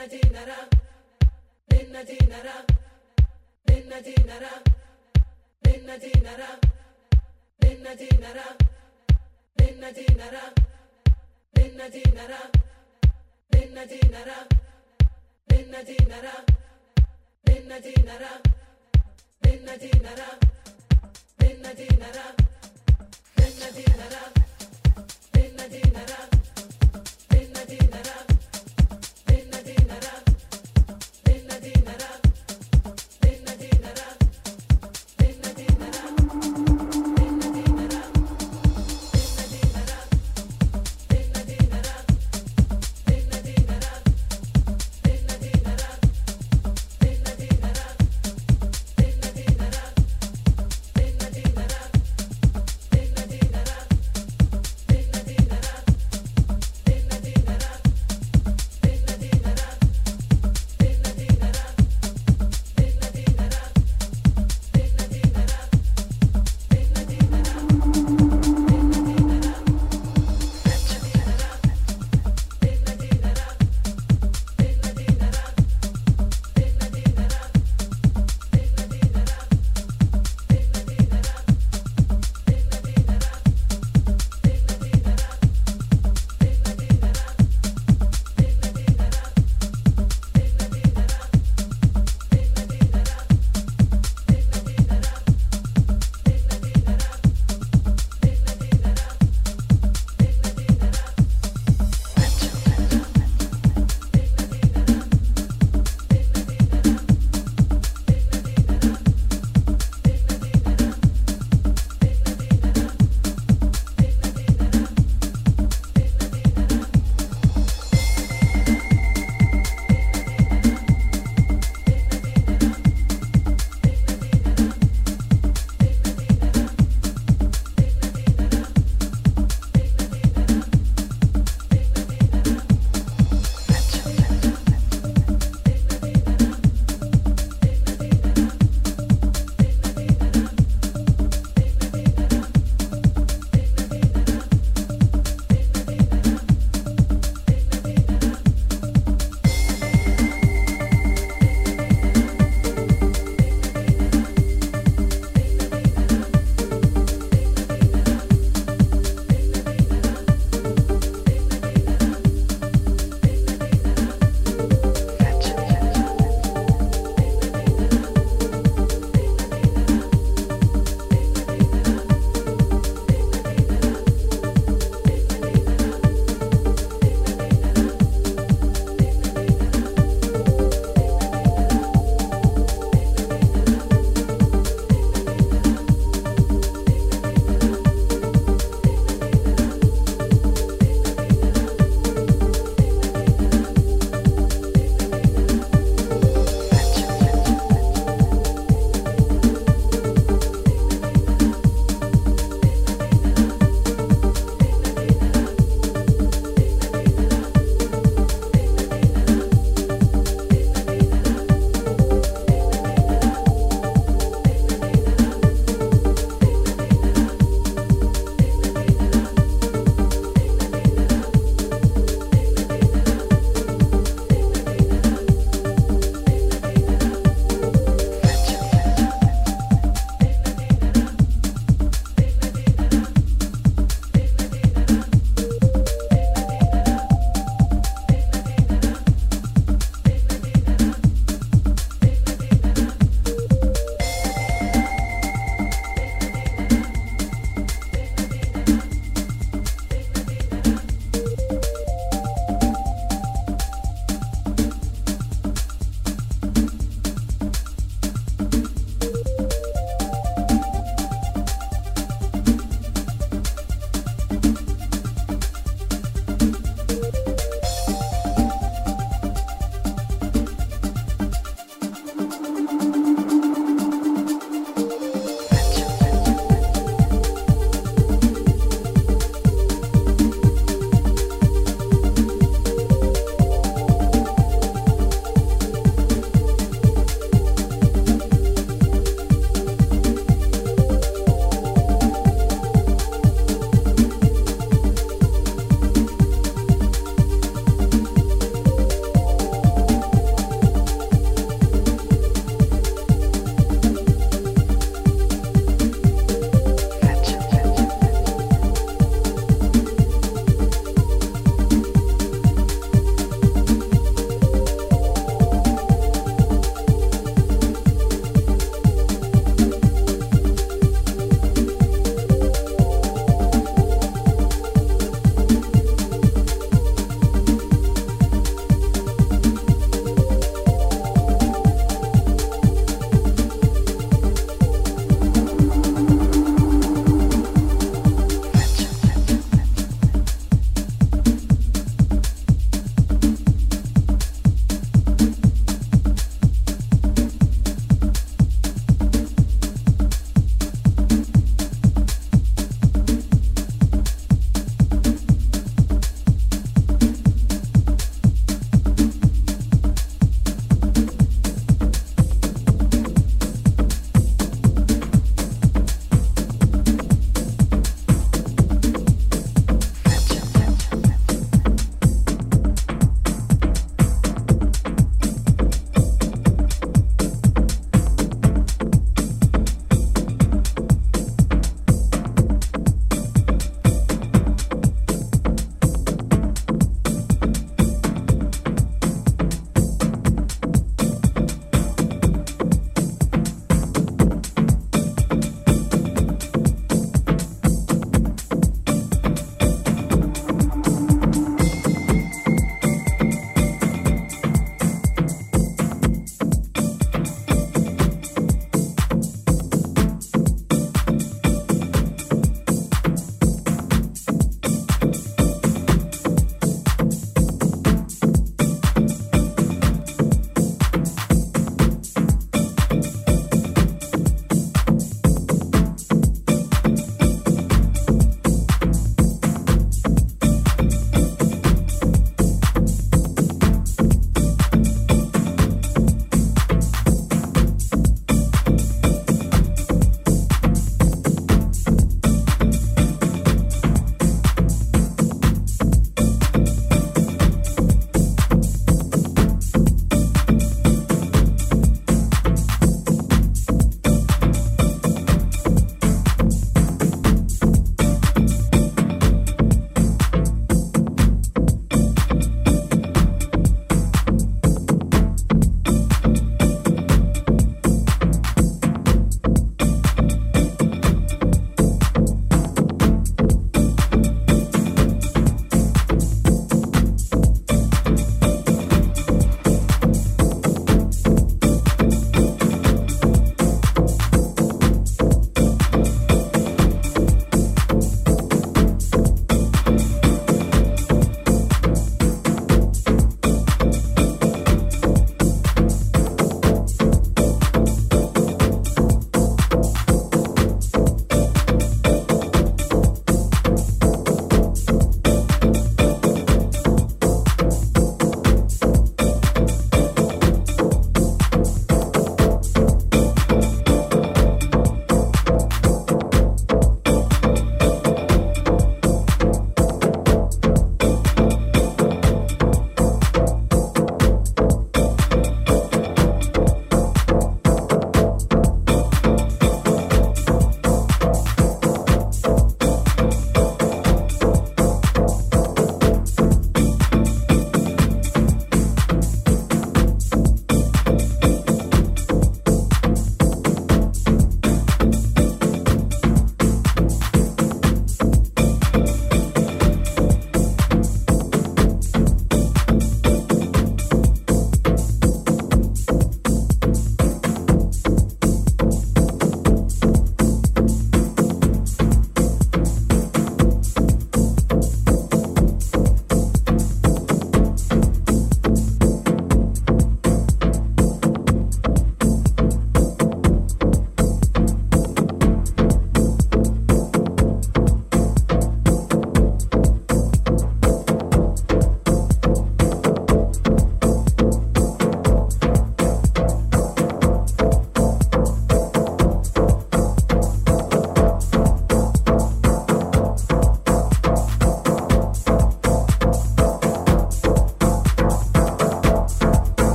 Dina dina da, dina dina da. Dinara,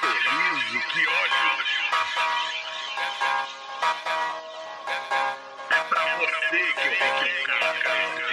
Que que olhos. É pra você que eu vou tocar esse